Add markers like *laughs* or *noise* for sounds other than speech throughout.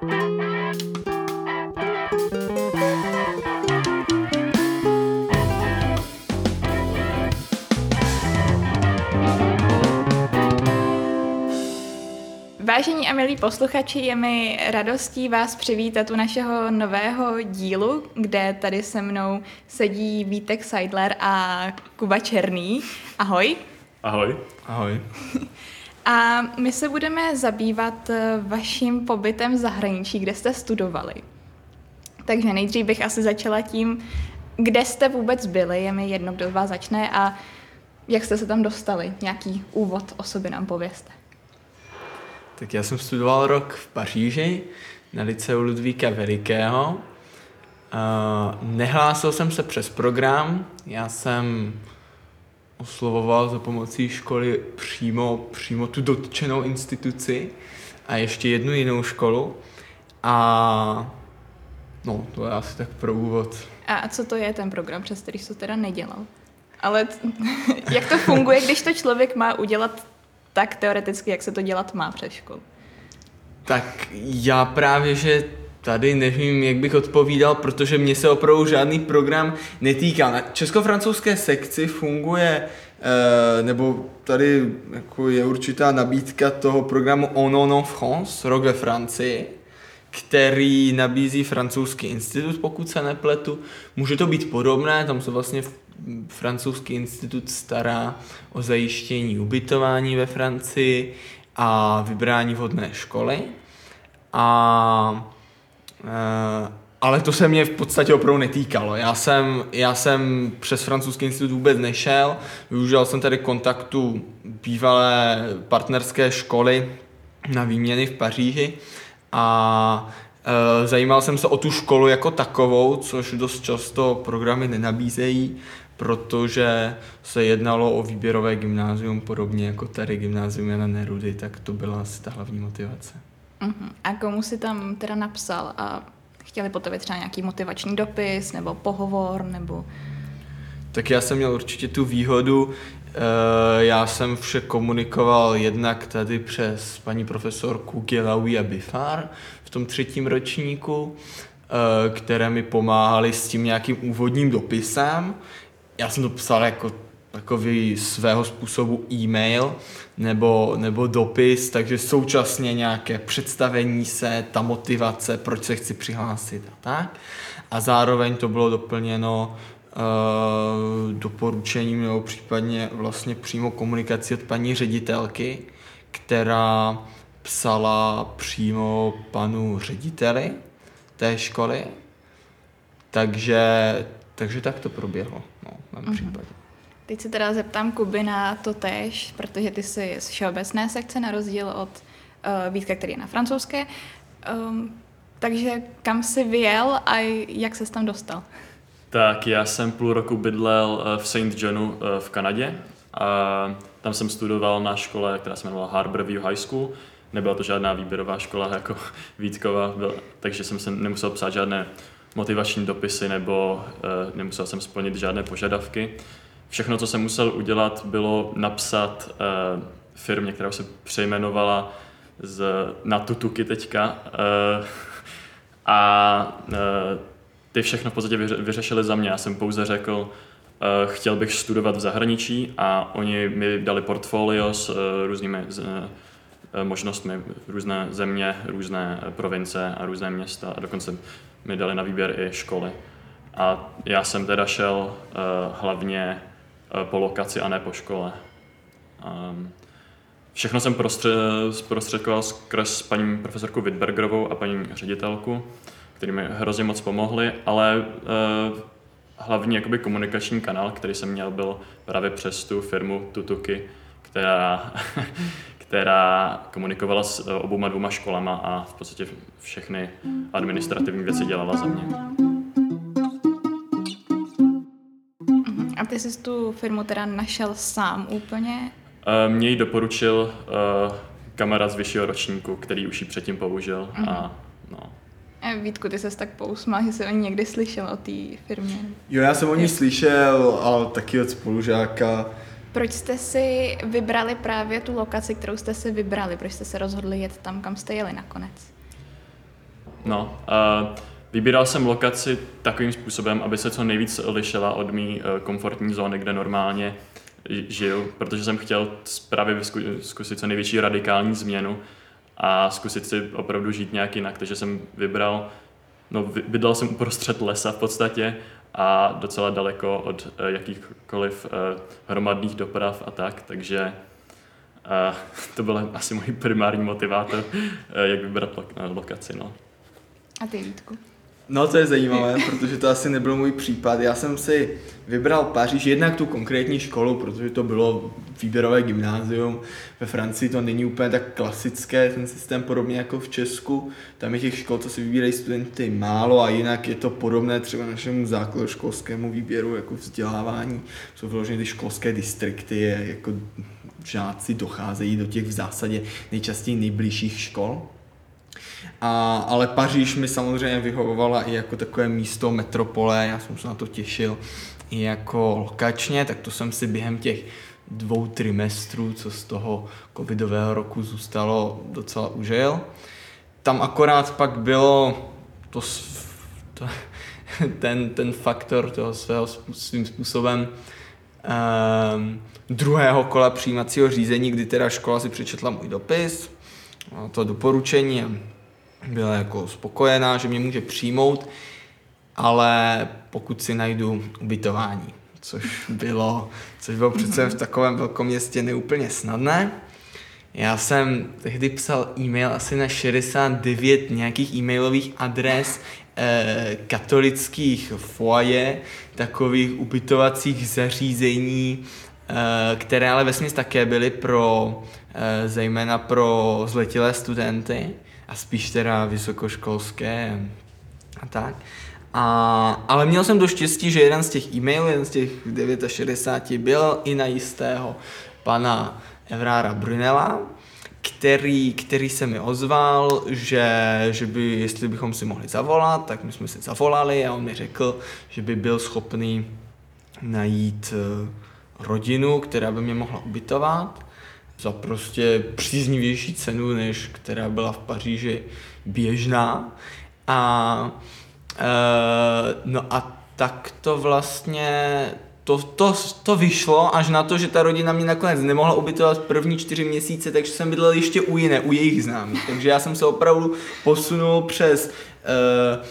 Vážení a milí posluchači, je mi radostí vás přivítat u našeho nového dílu, kde tady se mnou sedí Vítek Seidler a Kuba Černý. Ahoj. Ahoj. Ahoj. *laughs* A my se budeme zabývat eh, vaším pobytem v zahraničí, kde jste studovali. Takže nejdřív bych asi začala tím, kde jste vůbec byli, je mi jedno, kdo z vás začne a jak jste se tam dostali. Nějaký úvod o sobě nám pověste. Tak já jsem studoval rok v Paříži na liceu Ludvíka Velikého. Uh, nehlásil jsem se přes program, já jsem oslovoval za pomocí školy přímo, přímo tu dotčenou instituci a ještě jednu jinou školu. A no, to je asi tak pro úvod. A co to je ten program, přes který jsi to teda nedělal? Ale t- *laughs* jak to funguje, když to člověk má udělat tak teoreticky, jak se to dělat má před školou? Tak já právě, že tady nevím, jak bych odpovídal, protože mě se opravdu žádný program netýká. Na česko-francouzské sekci funguje, eh, nebo tady jako je určitá nabídka toho programu On en France, rok ve Francii, který nabízí francouzský institut, pokud se nepletu. Může to být podobné, tam se vlastně francouzský institut stará o zajištění ubytování ve Francii a vybrání vhodné školy. A, e, ale to se mě v podstatě opravdu netýkalo. Já jsem, já jsem přes francouzský institut vůbec nešel, využil jsem tady kontaktu bývalé partnerské školy na výměny v Paříži a e, zajímal jsem se o tu školu jako takovou, což dost často programy nenabízejí, protože se jednalo o výběrové gymnázium, podobně jako tady gymnázium Jana Nerudy, tak to byla asi ta hlavní motivace. Uh-huh. A komu si tam teda napsal a chtěli po tobě třeba nějaký motivační dopis nebo pohovor nebo... Tak já jsem měl určitě tu výhodu, já jsem vše komunikoval jednak tady přes paní profesorku Gilaui a Bifar v tom třetím ročníku, které mi pomáhali s tím nějakým úvodním dopisem. Já jsem to psal jako takový svého způsobu e-mail nebo, nebo dopis, takže současně nějaké představení se, ta motivace, proč se chci přihlásit a tak. A zároveň to bylo doplněno uh, doporučením nebo případně vlastně přímo komunikací od paní ředitelky, která psala přímo panu řediteli té školy. Takže, takže tak to proběhlo no, v mém mm-hmm. případě. Teď se teda zeptám Kuby na to tež, protože ty jsi z všeobecné sekce na rozdíl od uh, Vítka, který je na francouzské. Um, takže kam jsi vyjel a jak se tam dostal? Tak já jsem půl roku bydlel v St. Johnu v Kanadě a tam jsem studoval na škole, která se jmenovala Harborview High School. Nebyla to žádná výběrová škola *laughs* jako Vítková, byl, takže jsem se nemusel psát žádné motivační dopisy nebo uh, nemusel jsem splnit žádné požadavky. Všechno, co jsem musel udělat, bylo napsat uh, firmě, která se přejmenovala z, na Tutuky teďka. Uh, a uh, ty všechno v podstatě vyřešili za mě. Já jsem pouze řekl, uh, chtěl bych studovat v zahraničí a oni mi dali portfolio s uh, různými uh, možnostmi, různé země, různé province a různé města a dokonce mi dali na výběr i školy. A já jsem teda šel uh, hlavně po lokaci a ne po škole. Um, všechno jsem zprostředkoval skrz paní profesorku Wittbergerovou a paní ředitelku který mi hrozně moc pomohli, ale uh, hlavní jakoby komunikační kanál, který jsem měl, byl právě přes tu firmu Tutuky, která, *laughs* která komunikovala s uh, obouma dvouma školama a v podstatě všechny administrativní věci dělala za mě. A ty jsi tu firmu teda našel sám úplně? Uh, mě ji doporučil uh, kamarád z vyššího ročníku, který už ji předtím použil uh-huh. a no, Vítku, ty ses tak pousmál, že jsi o ní někdy slyšel, o té firmě. Jo, já jsem o ní slyšel, ale taky od spolužáka. Proč jste si vybrali právě tu lokaci, kterou jste si vybrali? Proč jste se rozhodli jet tam, kam jste jeli nakonec? No, uh, vybíral jsem lokaci takovým způsobem, aby se co nejvíc lišila od mý uh, komfortní zóny, kde normálně žiju, protože jsem chtěl právě zkusit co největší radikální změnu a zkusit si opravdu žít nějak jinak, takže jsem vybral, no bydlel jsem uprostřed lesa v podstatě a docela daleko od uh, jakýchkoliv uh, hromadných doprav a tak, takže *laughs* to byl asi můj primární motivátor, jak vybrat lo- lokaci. No. A ty, Vítku? No to je zajímavé, protože to asi nebyl můj případ. Já jsem si vybral Paříž, jednak tu konkrétní školu, protože to bylo výběrové gymnázium. Ve Francii to není úplně tak klasické, ten systém podobně jako v Česku. Tam je těch škol, co si vybírají studenty málo a jinak je to podobné třeba našemu základoškolskému výběru jako vzdělávání. Jsou vyloženy ty školské distrikty, jako žáci docházejí do těch v zásadě nejčastěji nejbližších škol. A, ale Paříž mi samozřejmě vyhovovala i jako takové místo metropole, já jsem se na to těšil i jako lokačně, tak to jsem si během těch dvou trimestrů, co z toho covidového roku zůstalo, docela užil. Tam akorát pak bylo to, to *laughs* ten, ten faktor toho svého svým způsobem um, druhého kola přijímacího řízení, kdy teda škola si přečetla můj dopis, to doporučení byla jako spokojená, že mě může přijmout, ale pokud si najdu ubytování, což bylo, což bylo přece v takovém velkom městě neúplně snadné. Já jsem tehdy psal e-mail asi na 69 nějakých e-mailových adres eh, katolických foaje, takových ubytovacích zařízení, eh, které ale vesměs také byly pro, eh, zejména pro zletilé studenty a spíš teda vysokoškolské a tak. A, ale měl jsem do štěstí, že jeden z těch e-mailů, jeden z těch 69 byl i na jistého pana Evrára Brunela, který, který se mi ozval, že, že by, jestli bychom si mohli zavolat, tak my jsme si zavolali a on mi řekl, že by byl schopný najít eh, rodinu, která by mě mohla ubytovat za prostě příznivější cenu, než která byla v Paříži běžná. A e, no a tak to vlastně to, to, to vyšlo až na to, že ta rodina mě nakonec nemohla ubytovat první čtyři měsíce, takže jsem bydlel ještě u jiné, u jejich známých. Takže já jsem se opravdu posunul přes uh,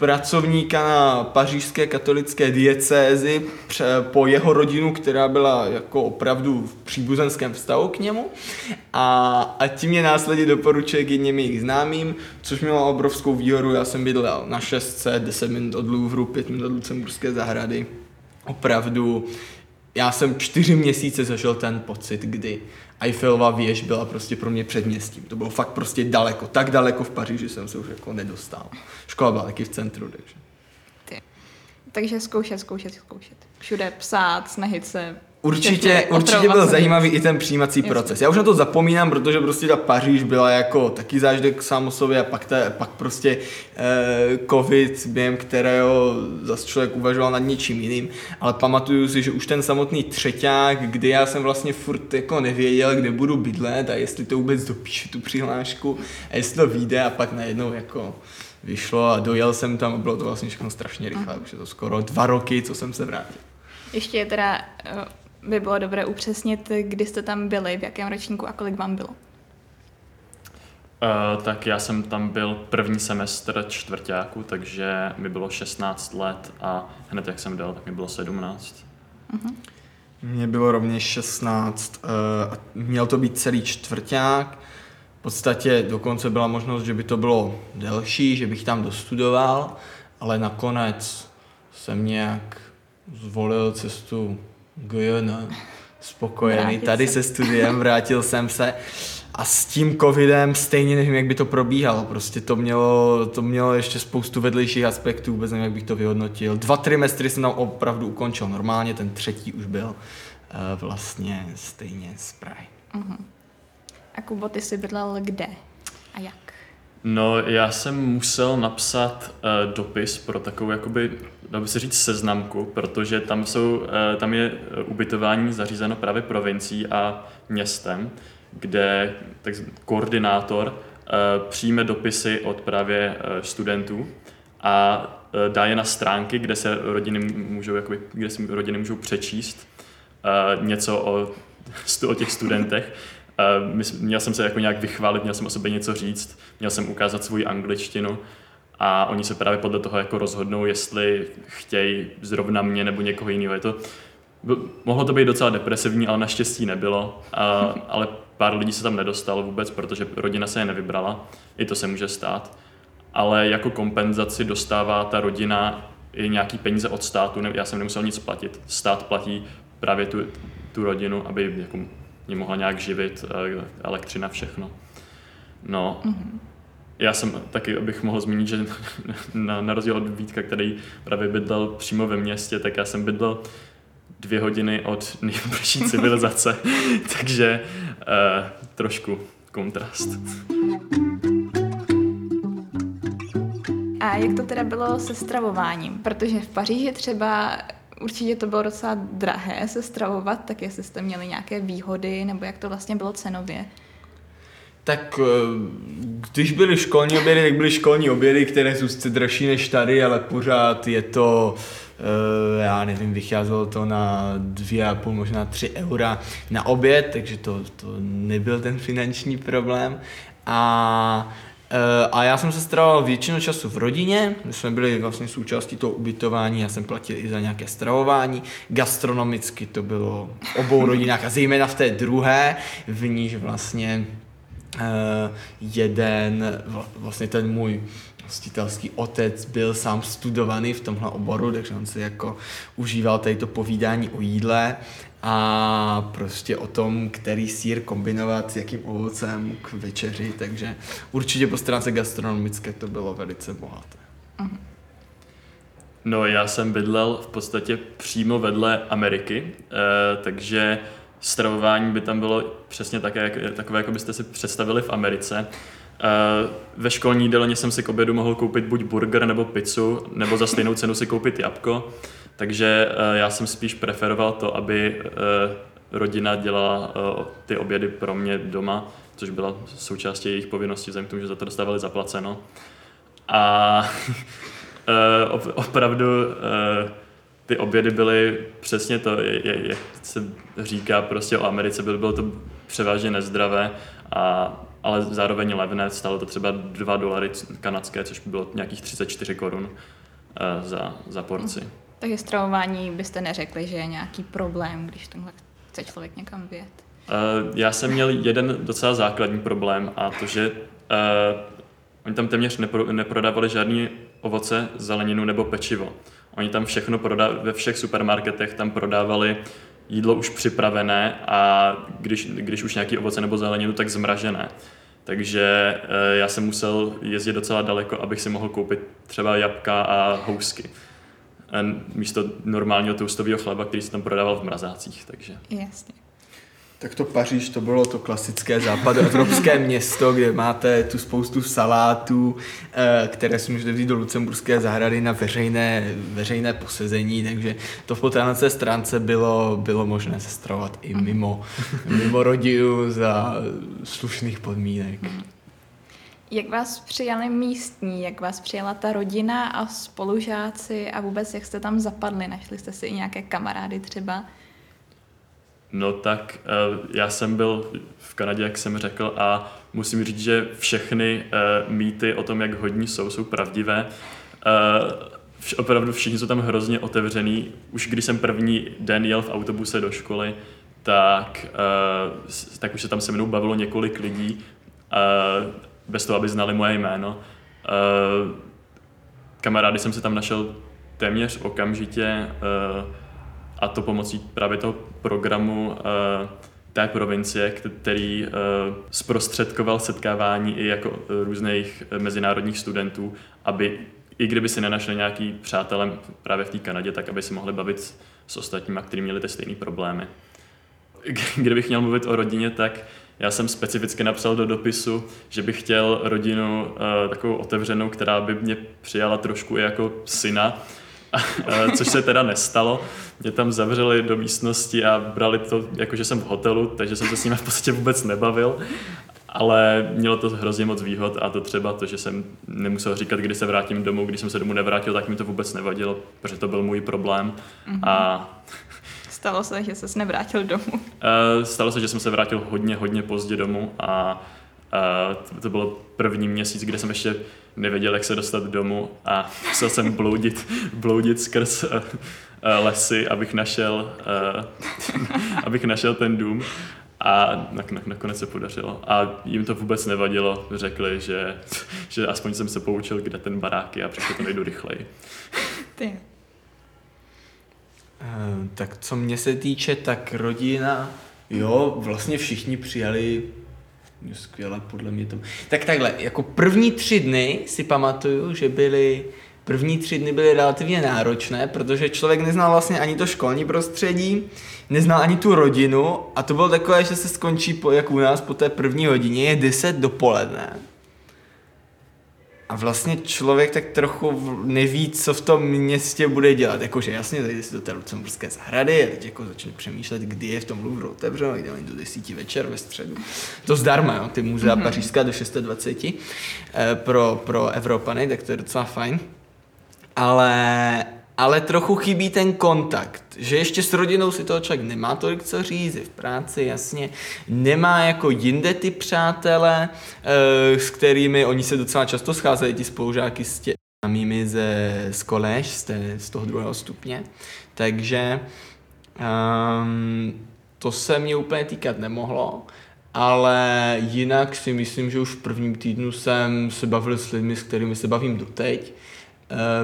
pracovníka na pařížské katolické diecézi po jeho rodinu, která byla jako opravdu v příbuzenském vztahu k němu. A, a tím mě následně doporučuje k jedním jejich známým, což mělo obrovskou výhodu, já jsem bydlel na 6, 10 minut od Louvru, 5 minut od Lucemburské zahrady, opravdu já jsem čtyři měsíce zažil ten pocit, kdy Eiffelova věž byla prostě pro mě předměstím. To bylo fakt prostě daleko, tak daleko v Paříži jsem se už jako nedostal. Škola byla taky v centru, takže. Ty. Takže zkoušet, zkoušet, zkoušet. Všude psát, snažit se Určitě, určitě byl zajímavý i ten přijímací Jasně. proces. Já už na to zapomínám, protože prostě ta Paříž byla jako taky zážitek sám o sobě a pak, ta, pak prostě eh, covid, během kterého zase člověk uvažoval nad něčím jiným, ale pamatuju si, že už ten samotný třeťák, kdy já jsem vlastně furt jako nevěděl, kde budu bydlet a jestli to vůbec dopíšu tu přihlášku a jestli to vyjde a pak najednou jako vyšlo a dojel jsem tam a bylo to vlastně všechno strašně rychle. Už je to skoro dva roky, co jsem se vrátil. Ještě je teda eh, by bylo dobré upřesnit, kdy jste tam byli, v jakém ročníku a kolik vám bylo. Uh, tak já jsem tam byl první semestr čtvrtáku, takže mi bylo 16 let a hned jak jsem dal, tak mi bylo 17. Uh-huh. Mně bylo rovněž 16 uh, měl to být celý čtvrták. V podstatě dokonce byla možnost, že by to bylo delší, že bych tam dostudoval, ale nakonec jsem nějak zvolil cestu Gojona, spokojený, vrátil tady se. se studiem, vrátil jsem se a s tím covidem stejně nevím, jak by to probíhalo, prostě to mělo, to mělo ještě spoustu vedlejších aspektů, vůbec nevím, jak bych to vyhodnotil. Dva trimestry jsem tam opravdu ukončil normálně, ten třetí už byl uh, vlastně stejně z Prahy. Uh-huh. A Kubo, ty jsi bydlel kde a jak? No, já jsem musel napsat uh, dopis pro takovou, jakoby, dá by se říct, seznamku, protože tam, jsou, uh, tam je ubytování zařízeno právě provincií a městem, kde tak, koordinátor uh, přijme dopisy od právě studentů a dá je na stránky, kde se rodiny můžou, jakoby, kde si rodiny můžou přečíst něco o, *laughs* o těch studentech. Měl jsem se jako nějak vychválit, měl jsem o sobě něco říct, měl jsem ukázat svou angličtinu a oni se právě podle toho jako rozhodnou, jestli chtějí zrovna mě nebo někoho jiného. Je to, mohlo to být docela depresivní, ale naštěstí nebylo, a, *laughs* ale pár lidí se tam nedostalo vůbec, protože rodina se je nevybrala, i to se může stát. Ale jako kompenzaci dostává ta rodina i nějaký peníze od státu, já jsem nemusel nic platit. Stát platí právě tu, tu rodinu, aby jako mě mohla nějak živit, eh, elektřina, všechno. No, mm-hmm. já jsem taky, abych mohl zmínit, že *laughs* na, na rozdíl od Vítka, který právě bydlel přímo ve městě, tak já jsem bydlel dvě hodiny od *laughs* nejbližší civilizace, *laughs* takže uh, trošku kontrast. A jak to teda bylo se stravováním? Protože v Paříži třeba určitě to bylo docela drahé se stravovat, tak jestli jste měli nějaké výhody, nebo jak to vlastně bylo cenově? Tak eh, když byly školní obědy, tak byly školní obědy, které jsou sice dražší než tady, ale pořád je to, eh, já nevím, vycházelo to na dvě a půl, možná tři eura na oběd, takže to, to nebyl ten finanční problém. A a já jsem se stravoval většinu času v rodině, my jsme byli vlastně součástí toho ubytování, já jsem platil i za nějaké stravování. Gastronomicky to bylo v obou rodinách a zejména v té druhé, v níž vlastně uh, jeden, vlastně ten můj hostitelský otec byl sám studovaný v tomhle oboru, takže on si jako užíval tady to povídání o jídle a prostě o tom, který sír kombinovat s jakým ovocem k večeři, takže určitě po stránce gastronomické to bylo velice bohaté. No já jsem bydlel v podstatě přímo vedle Ameriky, eh, takže stravování by tam bylo přesně také, takové, jako byste si představili v Americe. Eh, ve školní jídelně jsem si k obědu mohl koupit buď burger nebo pizzu, nebo za stejnou cenu si koupit jabko. Takže eh, já jsem spíš preferoval to, aby eh, rodina dělala ty obědy pro mě doma, což byla součástí jejich povinností, vzhledem k tomu, že za to dostávali zaplaceno. A *laughs* opravdu ty obědy byly přesně to, jak se říká prostě o Americe, bylo to převážně nezdravé a ale zároveň levné, stalo to třeba 2 dolary kanadské, což by bylo nějakých 34 korun uh, za, za porci. Mhm. Takže stravování byste neřekli, že je nějaký problém, když tomhle chce člověk někam vyjet? Uh, já jsem měl jeden docela základní problém a to, že uh, oni tam téměř nepro, neprodávali žádný ovoce, zeleninu nebo pečivo. Oni tam všechno prodávali, ve všech supermarketech tam prodávali jídlo už připravené a když, když už nějaký ovoce nebo zeleninu, tak zmražené. Takže eh, já jsem musel jezdit docela daleko, abych si mohl koupit třeba jabka a housky. Místo normálního toustového chleba, který se tam prodával v mrazácích. Takže. Jasně. Tak to Paříž, to bylo to klasické západoevropské město, kde máte tu spoustu salátů, eh, které si můžete vzít do Lucemburské zahrady na veřejné, veřejné posezení, takže to po téhle stránce bylo, bylo možné se stravovat i mimo, mimo rodinu za slušných podmínek. Jak vás přijali místní, jak vás přijala ta rodina a spolužáci a vůbec jak jste tam zapadli? Našli jste si i nějaké kamarády třeba? No tak eh, já jsem byl v Kanadě, jak jsem řekl, a musím říct, že všechny eh, mýty o tom, jak hodní jsou, jsou pravdivé. Eh, opravdu všichni jsou tam hrozně otevřený. Už když jsem první den jel v autobuse do školy, tak, tak už se tam se mnou bavilo několik lidí, bez toho, aby znali moje jméno. Kamarády jsem si tam našel téměř okamžitě a to pomocí právě toho programu uh, té provincie, který uh, zprostředkoval setkávání i jako různých mezinárodních studentů, aby i kdyby si nenašli nějaký přátelé právě v té Kanadě, tak aby si mohli bavit s ostatními, kteří měli ty stejné problémy. Kdybych měl mluvit o rodině, tak já jsem specificky napsal do dopisu, že bych chtěl rodinu uh, takovou otevřenou, která by mě přijala trošku i jako syna, *laughs* což se teda nestalo. Mě tam zavřeli do místnosti a brali to, jako že jsem v hotelu, takže jsem se s nimi v podstatě vůbec nebavil. ale mělo to hrozně moc výhod a to třeba to, že jsem nemusel říkat, kdy se vrátím domů, když jsem se domů nevrátil, tak mi to vůbec nevadilo, protože to byl můj problém. Mm-hmm. A Stalo se, že ses nevrátil domů? Uh, stalo se, že jsem se vrátil hodně, hodně pozdě domů a uh, to bylo první měsíc, kde jsem ještě nevěděl, jak se dostat domů a musel jsem bloudit, bloudit skrz uh, lesy, abych našel, uh, abych našel ten dům. A nakonec se podařilo. A jim to vůbec nevadilo. Řekli, že, že aspoň jsem se poučil, kde ten barák je a přišlo to nejdu rychleji. Ty. Uh, tak co mě se týče, tak rodina, jo, vlastně všichni přijali skvěle podle mě to. Tak takhle, jako první tři dny si pamatuju, že byly První tři dny byly relativně náročné, protože člověk neznal vlastně ani to školní prostředí, neznal ani tu rodinu a to bylo takové, že se skončí, po, jak u nás, po té první hodině, je 10 dopoledne. A vlastně člověk tak trochu neví, co v tom městě bude dělat. Jakože jasně, zajde si do té Lucemburské zahrady a teď jako začne přemýšlet, kdy je v tom Louvre otevřeno, jde do 10 večer ve středu. To zdarma, jo, ty muzea mm-hmm. pařížská do 6.20 eh, pro, pro Evropany, tak to je docela fajn ale, ale trochu chybí ten kontakt, že ještě s rodinou si toho člověk nemá tolik co říct, v práci jasně, nemá jako jinde ty přátele, eh, s kterými oni se docela často scházejí, ti spolužáky s těmi ze z kolež, z, té, z toho druhého stupně, takže um, to se mě úplně týkat nemohlo, ale jinak si myslím, že už v prvním týdnu jsem se bavil s lidmi, s kterými se bavím doteď,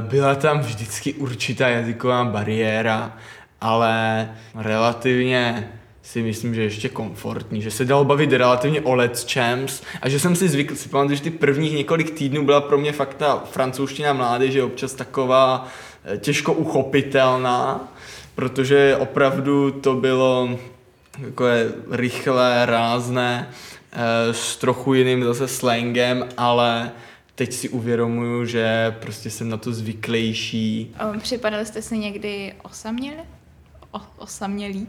byla tam vždycky určitá jazyková bariéra, ale relativně si myslím, že ještě komfortní, že se dalo bavit relativně o Let's Champs a že jsem si zvykl, si pamatuju, že ty prvních několik týdnů byla pro mě fakt ta francouzština mládeže občas taková eh, těžko uchopitelná, protože opravdu to bylo takové rychlé, rázné, eh, s trochu jiným zase slangem, ale teď si uvědomuju, že prostě jsem na to zvyklejší. Připadali jste si někdy osaměli? O, osamělí?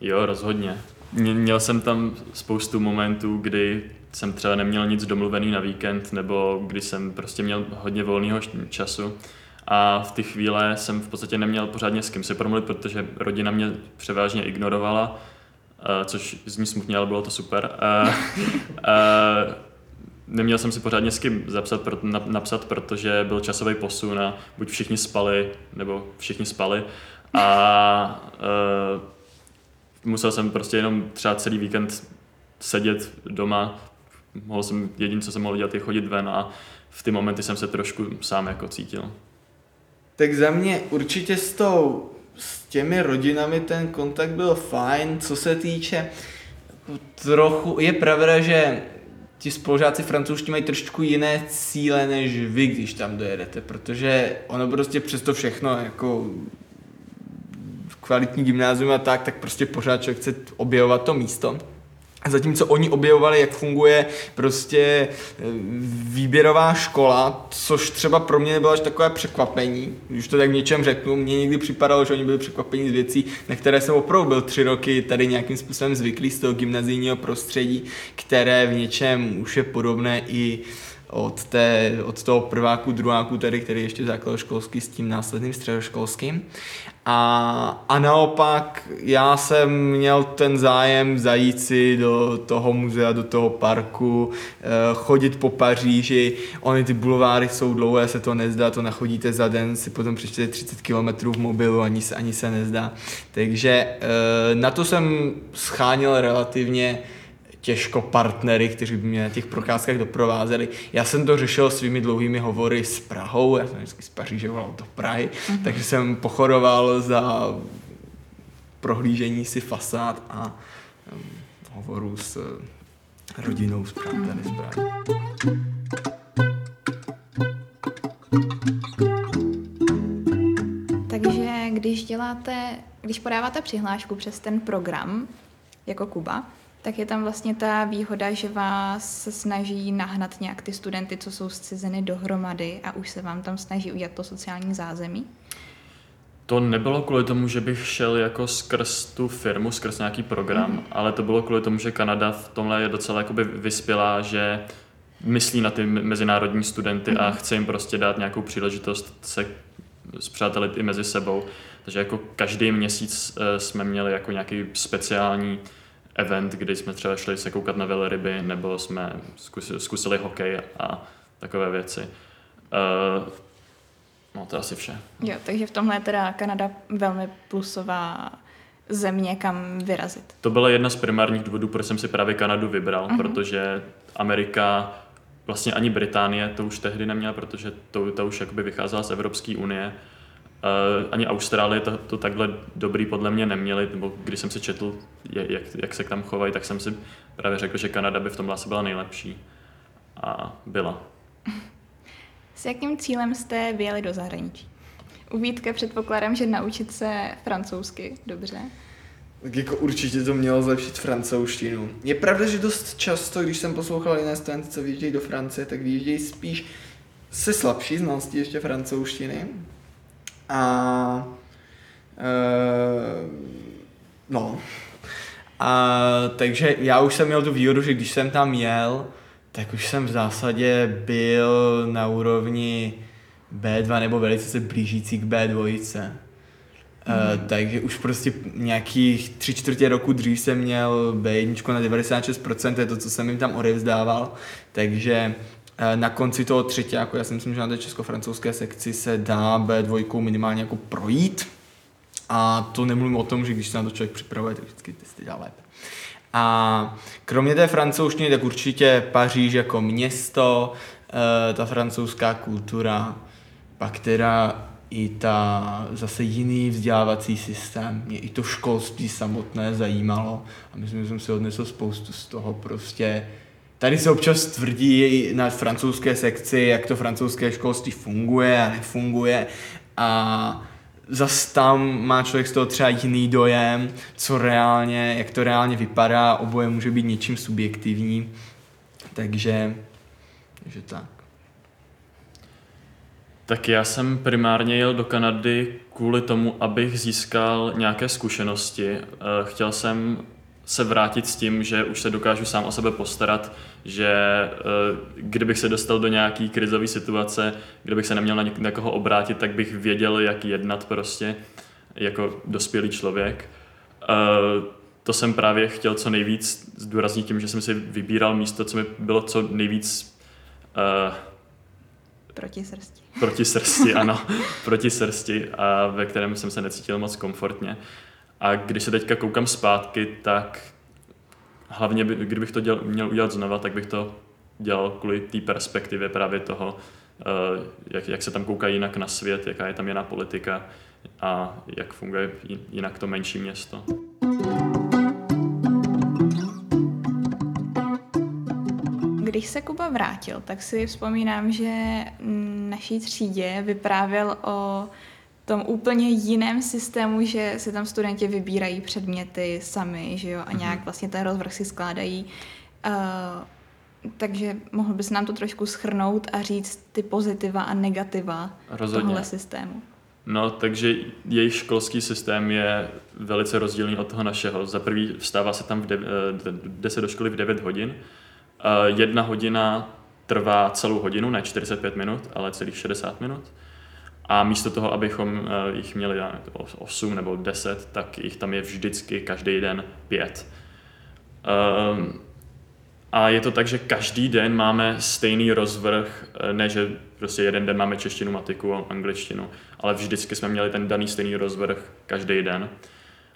Jo, rozhodně. Měl jsem tam spoustu momentů, kdy jsem třeba neměl nic domluvený na víkend, nebo kdy jsem prostě měl hodně volného času. A v ty chvíle jsem v podstatě neměl pořádně s kým si promluvit, protože rodina mě převážně ignorovala, což zní smutně, ale bylo to super. *laughs* neměl jsem si pořádně s kým zapsat, pro, napsat, protože byl časový posun a buď všichni spali, nebo všichni spali. A uh, musel jsem prostě jenom třeba celý víkend sedět doma, mohl jsem, jediné, co jsem mohl dělat, je chodit ven a v ty momenty jsem se trošku sám jako cítil. Tak za mě určitě s tou, s těmi rodinami ten kontakt byl fajn, co se týče trochu, je pravda, že ti spolužáci francouzští mají trošku jiné cíle než vy, když tam dojedete, protože ono prostě přesto všechno jako kvalitní gymnázium a tak, tak prostě pořád člověk chce objevovat to místo. Zatímco oni objevovali, jak funguje prostě e, výběrová škola, což třeba pro mě nebylo až takové překvapení, když to tak v něčem řeknu, mně někdy připadalo, že oni byli překvapení z věcí, na které jsem opravdu byl tři roky tady nějakým způsobem zvyklý z toho gymnazijního prostředí, které v něčem už je podobné i od, té, od toho prváku, druháku, tady, který ještě školský s tím následným středoškolským. A, a naopak já jsem měl ten zájem zajít si do toho muzea, do toho parku, eh, chodit po Paříži. Ony ty bulváry jsou dlouhé, se to nezdá, to nachodíte za den, si potom přečtete 30 km v mobilu, ani se, ani se nezdá. Takže eh, na to jsem schánil relativně těžko partnery, kteří by mě na těch procházkách doprovázeli. Já jsem to řešil svými dlouhými hovory s Prahou, já jsem vždycky z Paříže volal do Prahy, mm-hmm. takže jsem pochoroval za prohlížení si fasád a um, hovoru s rodinou, s přáteli z Prahy. Takže když děláte, když podáváte přihlášku přes ten program jako Kuba, tak je tam vlastně ta výhoda, že vás se snaží nahnat nějak ty studenty, co jsou zcizeny dohromady a už se vám tam snaží udělat to sociální zázemí? To nebylo kvůli tomu, že bych šel jako skrz tu firmu, skrz nějaký program, mm. ale to bylo kvůli tomu, že Kanada v tomhle je docela jakoby vyspělá, že myslí na ty mezinárodní studenty mm. a chce jim prostě dát nějakou příležitost se zpřátelit i mezi sebou. Takže jako každý měsíc uh, jsme měli jako nějaký speciální event, kdy jsme třeba šli se koukat na velryby, nebo jsme zkusili, zkusili hokej a takové věci. Uh, no to je asi vše. Jo, takže v tomhle je teda Kanada velmi plusová země, kam vyrazit. To byla jedna z primárních důvodů, proč jsem si právě Kanadu vybral, uh-huh. protože Amerika, vlastně ani Británie to už tehdy neměla, protože to, to už jakoby vycházela z Evropské unie. Uh, ani Austrálie to, to takhle dobrý podle mě neměli, nebo když jsem si četl, jak, jak se k tam chovají, tak jsem si právě řekl, že Kanada by v tomhle asi byla nejlepší. A byla. S jakým cílem jste vyjeli do zahraničí? U Vítka předpokládám, že naučit se francouzsky dobře. Tak jako určitě to mělo zlepšit francouzštinu. Je pravda, že dost často, když jsem poslouchal jiné studenty, co vyjíždějí do Francie, tak vyjíždějí spíš se slabší znalostí ještě francouzštiny. A uh, no. A, takže já už jsem měl tu výhodu, že když jsem tam jel, tak už jsem v zásadě byl na úrovni B2 nebo velice se blížící k B2. Mm. Uh, takže už prostě nějakých tři čtvrtě roku dřív jsem měl B1 na 96%, to je to, co jsem jim tam odevzdával, takže na konci toho třetí, jako já si myslím, že na té česko-francouzské sekci se dá B2 minimálně jako projít a to nemluvím o tom, že když se na to člověk připravuje, tak vždycky testy dá lépe. A kromě té francouzštiny, tak určitě Paříž jako město, uh, ta francouzská kultura, pak teda i ta zase jiný vzdělávací systém. Mě i to školství samotné zajímalo a myslím, že jsem si odnesl spoustu z toho prostě. Tady se občas tvrdí na francouzské sekci, jak to francouzské školství funguje a nefunguje a zas tam má člověk z toho třeba jiný dojem, co reálně, jak to reálně vypadá, oboje může být něčím subjektivní, takže, takže tak. Tak já jsem primárně jel do Kanady kvůli tomu, abych získal nějaké zkušenosti. Eh, chtěl jsem se vrátit s tím, že už se dokážu sám o sebe postarat, že eh, kdybych se dostal do nějaký krizové situace, kdybych se neměl na někoho obrátit, tak bych věděl, jak jednat prostě jako dospělý člověk. Eh, to jsem právě chtěl co nejvíc zdůraznit tím, že jsem si vybíral místo, co mi bylo co nejvíc Proti srsti. Proti srsti, *laughs* ano. proti srsti, a ve kterém jsem se necítil moc komfortně. A když se teďka koukám zpátky, tak hlavně, by, kdybych to děl, měl udělat znova, tak bych to dělal kvůli té perspektivě právě toho, uh, jak, jak se tam kouká jinak na svět, jaká je tam jiná politika a jak funguje jinak to menší město. Když se Kuba vrátil, tak si vzpomínám, že naší třídě vyprávěl o tom úplně jiném systému, že si tam studenti vybírají předměty sami, že jo, a mhm. nějak vlastně ten rozvrh si skládají. Uh, takže mohl bys nám to trošku schrnout a říct ty pozitiva a negativa Rozhodně. tohle systému. No, takže jejich školský systém je velice rozdílný od toho našeho. Za prvý vstává se tam, v de- eh, jde se do školy v 9 hodin, Eh, jedna hodina trvá celou hodinu, ne 45 minut, ale celých 60 minut. A místo toho, abychom eh, jich měli 8 nebo 10, tak jich tam je vždycky každý den 5. Ehm, a je to tak, že každý den máme stejný rozvrh, eh, ne že prostě jeden den máme češtinu, matiku a angličtinu, ale vždycky jsme měli ten daný stejný rozvrh každý den.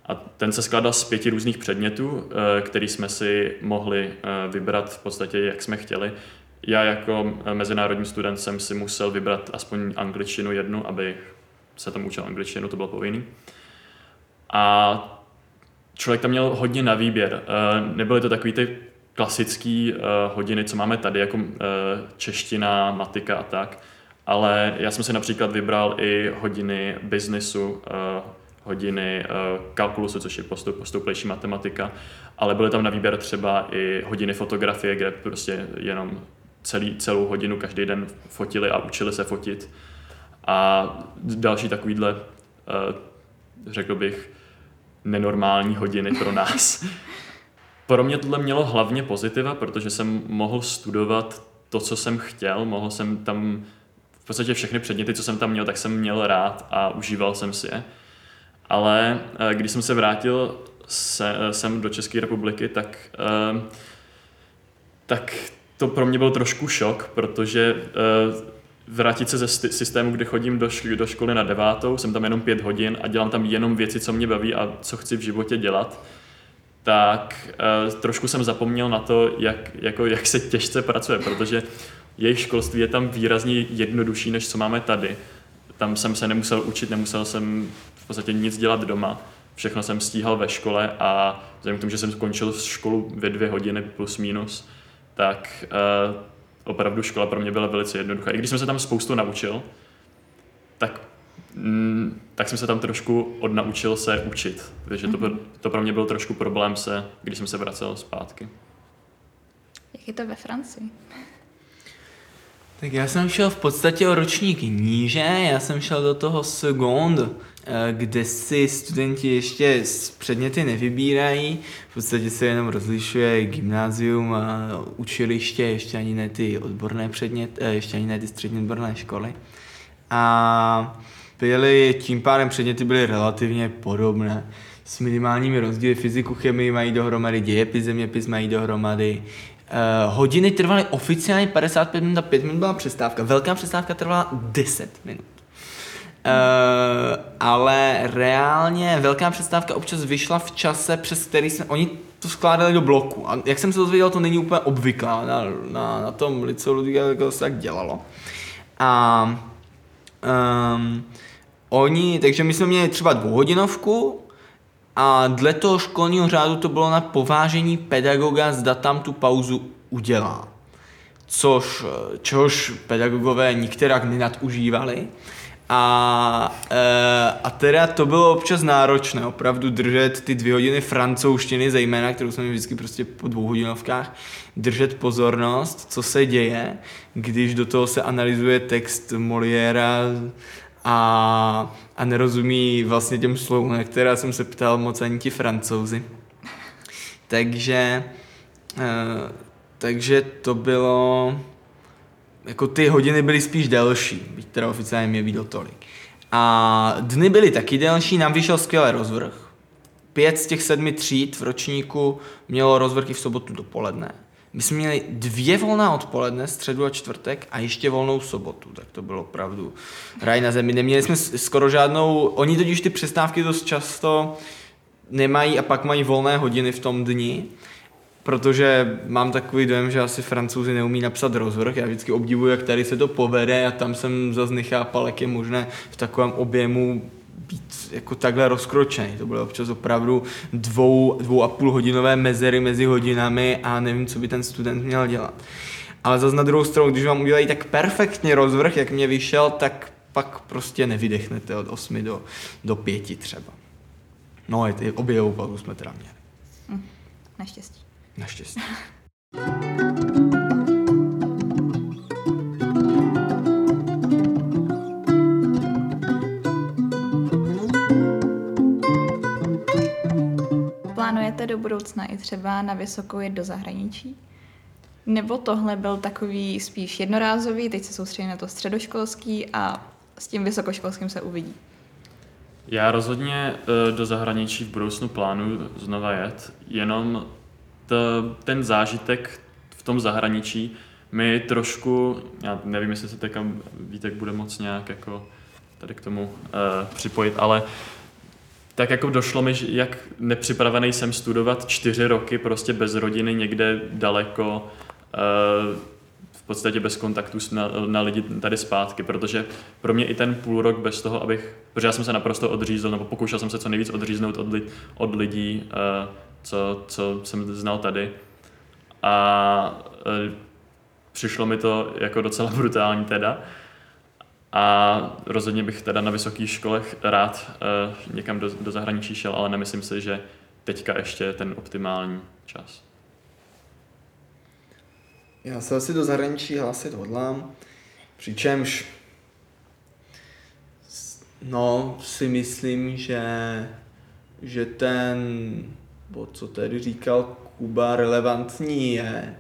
A ten se skládal z pěti různých předmětů, eh, který jsme si mohli vybrat v podstatě, jak jsme chtěli. Já jako eh, mezinárodní student jsem si musel vybrat aspoň angličtinu jednu, aby se tam učil angličtinu, to bylo povinný. A člověk tam měl hodně na výběr. Nebyly to takový ty klasické hodiny, co máme tady, jako čeština, matika a tak, ale já jsem si například vybral i hodiny biznesu, hodiny kalkulusu, což je postup, postuplejší matematika, ale byly tam na výběr třeba i hodiny fotografie, kde prostě jenom celý, celou hodinu každý den fotili a učili se fotit. A další takovýhle řekl bych, nenormální hodiny pro nás. *laughs* Pro mě tohle mělo hlavně pozitiva, protože jsem mohl studovat to, co jsem chtěl, mohl jsem tam v podstatě všechny předměty, co jsem tam měl, tak jsem měl rád a užíval jsem si je. Ale eh, když jsem se vrátil eh, sem do České republiky, tak, eh, tak to pro mě byl trošku šok, protože vrátit se ze systému, kde chodím do, školy, do školy na devátou, jsem tam jenom pět hodin a dělám tam jenom věci, co mě baví a co chci v životě dělat, tak uh, trošku jsem zapomněl na to, jak, jako, jak se těžce pracuje, protože jejich školství je tam výrazně jednodušší, než co máme tady. Tam jsem se nemusel učit, nemusel jsem v podstatě nic dělat doma. Všechno jsem stíhal ve škole a vzhledem k tomu, že jsem skončil školu ve dvě hodiny plus minus, tak uh, opravdu škola pro mě byla velice jednoduchá. I když jsem se tam spoustu naučil, tak, mm, tak jsem se tam trošku odnaučil se učit. Takže to, mhm. to pro mě byl trošku problém se, když jsem se vracel zpátky. Jak je to ve Francii? Tak já jsem šel v podstatě o ročník níže, já jsem šel do toho second, kde si studenti ještě předměty nevybírají, v podstatě se jenom rozlišuje gymnázium a učiliště, ještě ani ne ty odborné předměty, eh, ještě ani ne ty střední odborné školy. A byly, tím pádem předměty byly relativně podobné s minimálními rozdíly. Fyziku, chemii mají dohromady, dějepis, zeměpis mají dohromady, Uh, hodiny trvaly oficiálně 55 minut a 5 minut byla přestávka. Velká přestávka trvala 10 minut. Uh, ale reálně velká přestávka občas vyšla v čase, přes který jsme, oni to skládali do bloku. A jak jsem se dozvěděl, to není úplně obvyklá. Na, na, na tom liceu Ludvíka se tak dělalo. A um, oni, takže my jsme měli třeba dvouhodinovku, a dle toho školního řádu to bylo na povážení pedagoga, zda tam tu pauzu udělá. Což, čehož pedagogové nikterak nenadužívali. A, e, a teda to bylo občas náročné, opravdu držet ty dvě hodiny francouzštiny, zejména, kterou jsme vždycky prostě po dvou hodinovkách, držet pozornost, co se děje, když do toho se analyzuje text Moliéra a, a nerozumí vlastně těm slovům, na která jsem se ptal moc ani ti francouzi. Takže, uh, takže to bylo, jako ty hodiny byly spíš delší, byť teda oficiálně mě viděl tolik. A dny byly taky delší, nám vyšel skvělý rozvrh. Pět z těch sedmi tříd v ročníku mělo rozvrhy v sobotu dopoledne. My jsme měli dvě volná odpoledne, středu a čtvrtek a ještě volnou sobotu, tak to bylo opravdu raj na zemi. Neměli jsme skoro žádnou, oni totiž ty přestávky dost často nemají a pak mají volné hodiny v tom dni, protože mám takový dojem, že asi francouzi neumí napsat rozvrh. Já vždycky obdivuji, jak tady se to povede a tam jsem zase nechápal, jak je možné v takovém objemu být jako takhle rozkročený. To bylo občas opravdu dvou, dvou a půl hodinové mezery mezi hodinami a nevím, co by ten student měl dělat. Ale zase na druhou stranu, když vám udělají tak perfektně rozvrh, jak mě vyšel, tak pak prostě nevydechnete od 8 do, do 5 třeba. No, oběhovou pauzu jsme teda měli. Hm, naštěstí. Naštěstí. plánujete do budoucna i třeba na vysokou jít do zahraničí? Nebo tohle byl takový spíš jednorázový, teď se soustředí na to středoškolský a s tím vysokoškolským se uvidí? Já rozhodně eh, do zahraničí v budoucnu plánuju znova jet, jenom ten zážitek v tom zahraničí mi trošku, já nevím, jestli se teďka Vítek bude moc nějak jako tady k tomu uh, připojit, ale tak jako došlo mi, jak nepřipravený jsem studovat čtyři roky prostě bez rodiny někde daleko, eh, v podstatě bez kontaktu na, na lidi tady zpátky, protože pro mě i ten půl rok bez toho, abych, protože já jsem se naprosto odřízl, nebo pokoušel jsem se co nejvíc odříznout od, li, od lidí, eh, co, co jsem znal tady. A eh, přišlo mi to jako docela *laughs* brutální teda. A rozhodně bych teda na vysokých školech rád uh, někam do, do zahraničí šel, ale nemyslím si, že teďka ještě je ten optimální čas. Já se asi do zahraničí hlásit hodlám, přičemž No, si myslím, že, že ten, bo co tady říkal Kuba, relevantní je.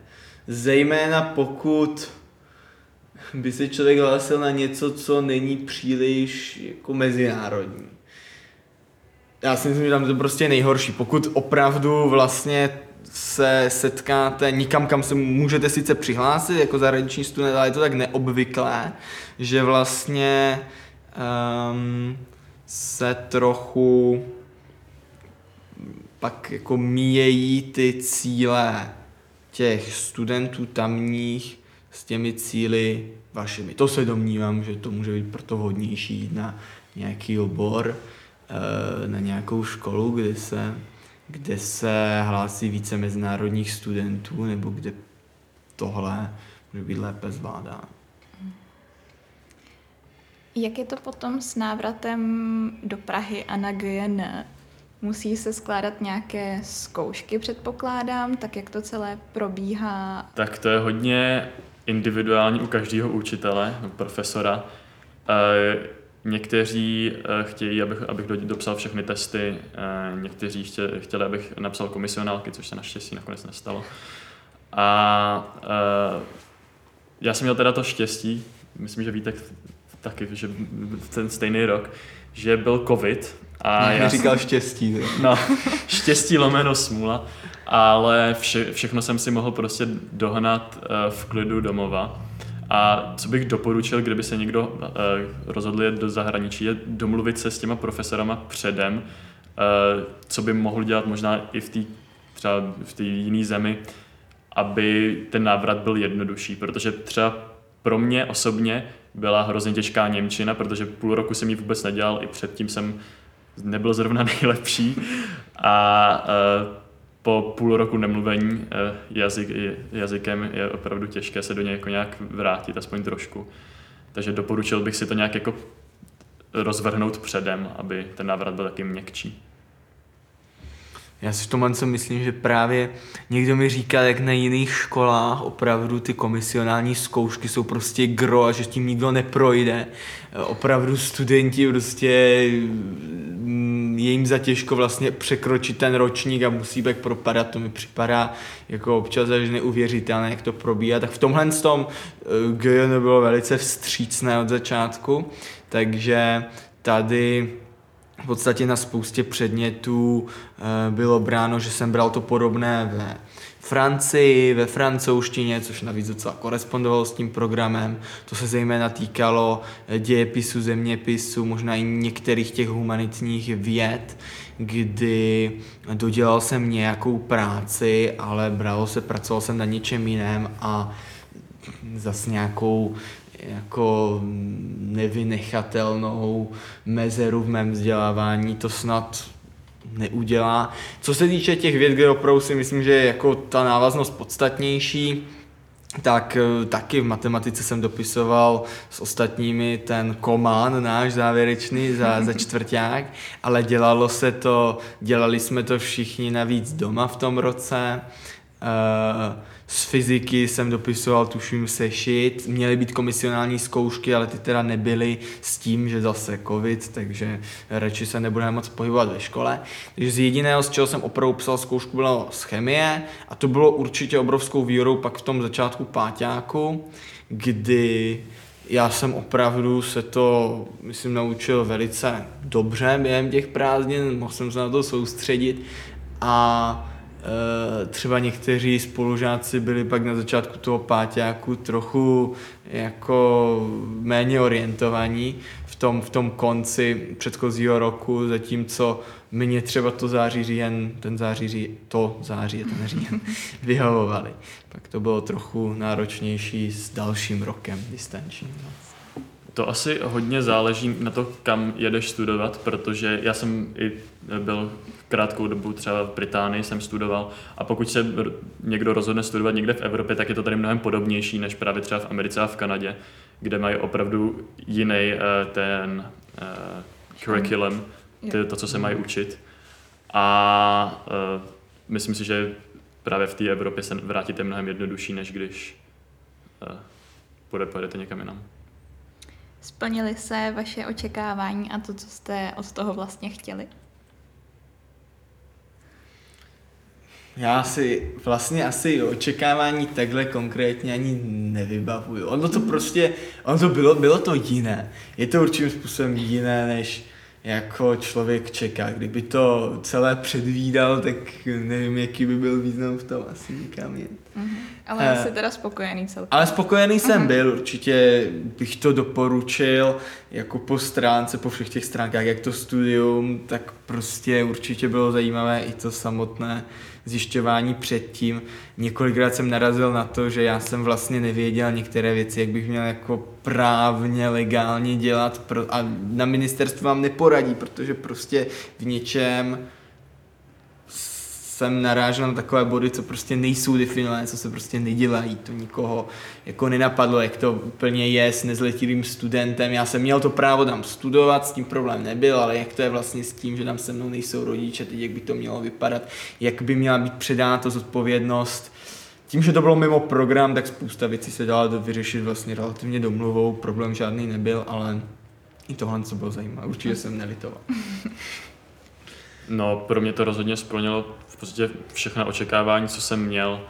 Zejména pokud by se člověk hlásil na něco, co není příliš jako mezinárodní. Já si myslím, že tam je to prostě nejhorší. Pokud opravdu vlastně se setkáte nikam, kam se můžete sice přihlásit jako zahraniční student, ale je to tak neobvyklé, že vlastně um, se trochu pak jako míjejí ty cíle těch studentů tamních s těmi cíly vašimi. To se domnívám, že to může být proto vhodnější jít na nějaký obor, eh, na nějakou školu, kde se, kde se hlásí více mezinárodních studentů, nebo kde tohle může být lépe zvládáno. Jak je to potom s návratem do Prahy a na GN? Musí se skládat nějaké zkoušky, předpokládám, tak jak to celé probíhá? Tak to je hodně individuální u každého učitele, profesora. E, někteří e, chtějí, abych, abych dopsal všechny testy, e, někteří chtěli, abych napsal komisionálky, což se naštěstí nakonec nestalo. A já jsem měl teda to štěstí, myslím, že Vítek taky, že ten stejný rok, že byl covid a já říkal jsem, štěstí. No, *laughs* štěstí lomeno smůla, ale vše, všechno jsem si mohl prostě dohnat uh, v klidu domova. A co bych doporučil, kdyby se někdo uh, rozhodl jet do zahraničí, je domluvit se s těma profesorama předem, uh, co by mohl dělat možná i v té třeba v té jiné zemi, aby ten návrat byl jednodušší, protože třeba pro mě osobně byla hrozně těžká Němčina, protože půl roku jsem ji vůbec nedělal, i předtím jsem nebyl zrovna *laughs* nejlepší a uh, po půl roku nemluvení uh, jazyk, jazykem je opravdu těžké se do něj jako nějak vrátit, aspoň trošku. Takže doporučil bych si to nějak jako rozvrhnout předem, aby ten návrat byl taky měkčí. Já si v tomhle co myslím, že právě někdo mi říkal, jak na jiných školách opravdu ty komisionální zkoušky jsou prostě gro a že s tím nikdo neprojde. Opravdu studenti prostě mm, je jim za těžko vlastně překročit ten ročník a musí pak propadat, to mi připadá jako občas až neuvěřitelné, jak to probíhá. Tak v tomhle tom eh, GN bylo velice vstřícné od začátku, takže tady v podstatě na spoustě předmětů eh, bylo bráno, že jsem bral to podobné ve Francii, ve francouzštině, což navíc docela korespondovalo s tím programem. To se zejména týkalo eh, dějepisu, zeměpisu, možná i některých těch humanitních věd, kdy dodělal jsem nějakou práci, ale bralo se, pracoval jsem na něčem jiném a zase nějakou jako nevynechatelnou mezeru v mém vzdělávání to snad neudělá. Co se týče těch věd, kde opravdu si myslím, že je jako ta návaznost podstatnější, tak eh, taky v matematice jsem dopisoval s ostatními ten komán náš závěrečný za, za *laughs* čtvrták, ale dělalo se to, dělali jsme to všichni navíc doma v tom roce. Uh, z fyziky jsem dopisoval, tuším, sešit. Měly být komisionální zkoušky, ale ty teda nebyly s tím, že zase covid, takže radši se nebudeme moc pohybovat ve škole. Takže z jediného, z čeho jsem opravdu psal zkoušku, bylo z chemie a to bylo určitě obrovskou výhodou pak v tom začátku páťáku, kdy já jsem opravdu se to, myslím, naučil velice dobře během těch prázdnin, mohl jsem se na to soustředit a třeba někteří spolužáci byli pak na začátku toho páťáku trochu jako méně orientovaní v tom, v tom konci předchozího roku, zatímco mě třeba to září říjen, ten září ří, to září, ten říjen, *laughs* vyhovovali. Pak to bylo trochu náročnější s dalším rokem distančním. No. To asi hodně záleží na to, kam jedeš studovat, protože já jsem i byl krátkou dobu třeba v Británii jsem studoval a pokud se někdo rozhodne studovat někde v Evropě, tak je to tady mnohem podobnější než právě třeba v Americe a v Kanadě, kde mají opravdu jiný uh, ten uh, curriculum, ty, to, co se mají učit. A uh, myslím si, že právě v té Evropě se vrátit je mnohem jednodušší, než když uh, pojedete někam jinam. Splnily se vaše očekávání a to, co jste od toho vlastně chtěli? Já si vlastně asi očekávání takhle konkrétně ani nevybavuju. Ono to prostě, ono to bylo, bylo to jiné. Je to určitým způsobem jiné, než jako člověk čeká. Kdyby to celé předvídal, tak nevím, jaký by byl význam v tom asi nikam jen. Mm-hmm. Ale uh, jsi teda spokojený celkem. Ale spokojený jsem uh-huh. byl, určitě bych to doporučil, jako po stránce, po všech těch stránkách, jak to studium, tak prostě určitě bylo zajímavé i to samotné zjišťování předtím. Několikrát jsem narazil na to, že já jsem vlastně nevěděl některé věci, jak bych měl jako právně, legálně dělat pro, a na ministerstvu vám neporadí, protože prostě v něčem jsem narážel na takové body, co prostě nejsou definované, co se prostě nedělají. To nikoho jako nenapadlo, jak to úplně je s nezletilým studentem. Já jsem měl to právo tam studovat, s tím problém nebyl, ale jak to je vlastně s tím, že tam se mnou nejsou rodiče, teď jak by to mělo vypadat, jak by měla být předána to zodpovědnost. Tím, že to bylo mimo program, tak spousta věcí se dala vyřešit vlastně relativně domluvou, problém žádný nebyl, ale i tohle, co bylo zajímavé, určitě jsem nelitoval. *laughs* No, pro mě to rozhodně splnilo v podstatě všechna očekávání, co jsem měl.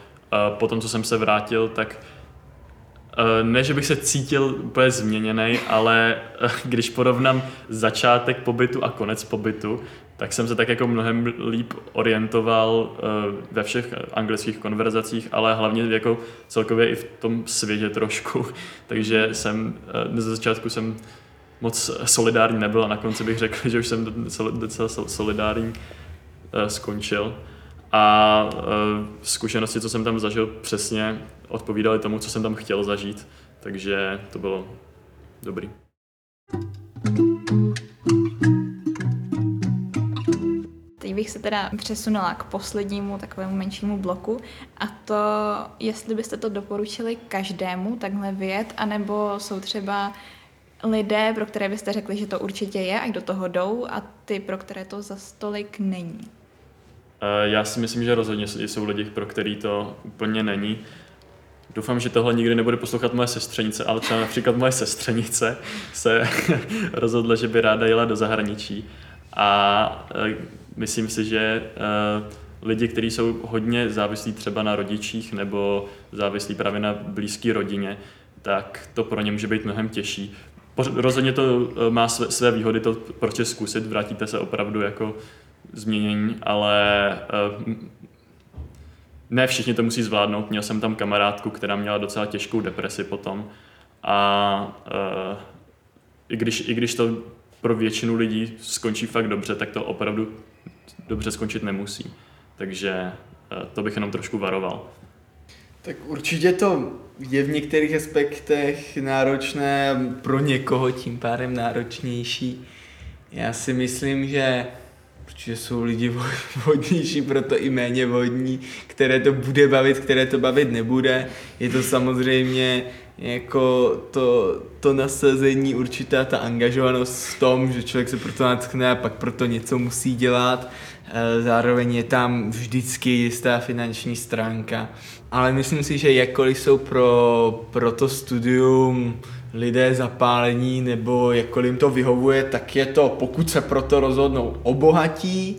Potom, co jsem se vrátil, tak e, ne, že bych se cítil úplně změněný, ale e, když porovnám začátek pobytu a konec pobytu, tak jsem se tak jako mnohem líp orientoval e, ve všech anglických konverzacích, ale hlavně jako celkově i v tom světě trošku. *laughs* Takže jsem, na začátku jsem moc solidární nebyl a na konci bych řekl, že už jsem docela solidární eh, skončil. A eh, zkušenosti, co jsem tam zažil, přesně odpovídaly tomu, co jsem tam chtěl zažít, takže to bylo dobrý. Teď bych se teda přesunula k poslednímu takovému menšímu bloku a to, jestli byste to doporučili každému takhle vyjet, anebo jsou třeba lidé, pro které byste řekli, že to určitě je, a do toho jdou, a ty, pro které to za stolik není? Eh, já si myslím, že rozhodně jsou lidi, pro který to úplně není. Doufám, že tohle nikdy nebude poslouchat moje sestřenice, ale třeba například moje sestřenice se *laughs* rozhodla, že by ráda jela do zahraničí. A eh, myslím si, že eh, lidi, kteří jsou hodně závislí třeba na rodičích nebo závislí právě na blízké rodině, tak to pro ně může být mnohem těžší rozhodně to eh, má své, své výhody to prostě zkusit, vrátíte se opravdu jako změnění, ale eh, ne všichni to musí zvládnout. Měl jsem tam kamarádku, která měla docela těžkou depresi potom a uh, i, když, i když to pro většinu lidí skončí fakt dobře, tak to opravdu dobře skončit nemusí. Takže to bych jenom trošku varoval. Tak určitě to je v některých aspektech náročné, pro někoho tím pádem náročnější. Já si myslím, že protože jsou lidi vhodnější, *laughs* proto i méně vhodní, které to bude bavit, které to bavit nebude. Je to samozřejmě jako to, to nasazení, určitá ta angažovanost v tom, že člověk se proto natchne a pak proto něco musí dělat. Eh, zároveň je tam vždycky jistá finanční stránka. Ale myslím si, že jakkoliv jsou pro, pro to studium lidé zapálení nebo jakkoliv jim to vyhovuje, tak je to, pokud se proto rozhodnou, obohatí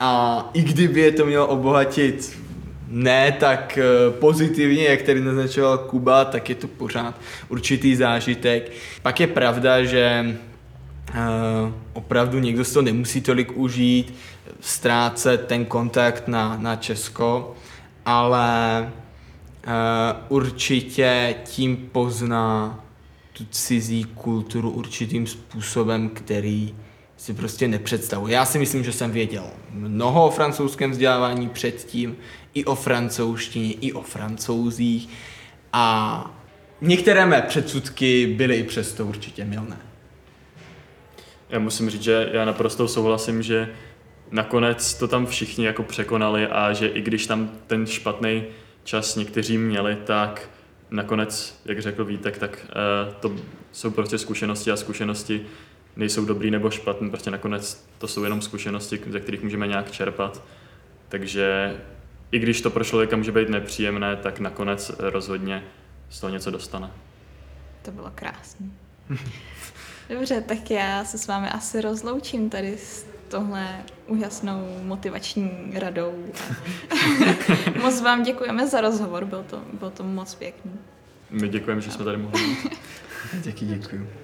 a i kdyby je to mělo obohatit ne tak eh, pozitivně, jak tady naznačoval Kuba, tak je to pořád určitý zážitek. Pak je pravda, že uh, opravdu někdo si to nemusí tolik užít, ztrácet ten kontakt na, na Česko, ale uh, určitě tím pozná tu cizí kulturu určitým způsobem, který si prostě nepředstavuje. Já si myslím, že jsem věděl mnoho o francouzském vzdělávání předtím, i o francouzštině, i o francouzích a některé mé předsudky byly i přesto určitě milné. Já musím říct, že já naprosto souhlasím, že nakonec to tam všichni jako překonali a že i když tam ten špatný čas někteří měli, tak nakonec, jak řekl Vítek, tak uh, to jsou prostě zkušenosti a zkušenosti nejsou dobrý nebo špatný, prostě nakonec to jsou jenom zkušenosti, ze kterých můžeme nějak čerpat. Takže i když to pro člověka může být nepříjemné, tak nakonec rozhodně z toho něco dostane. To bylo krásné. *laughs* Dobře, tak já se s vámi asi rozloučím tady s tohle úžasnou motivační radou. *laughs* moc vám děkujeme za rozhovor, byl to, byl to moc pěkný. My děkujeme, že jsme tady mohli být. *laughs* Děkuji, děkuji.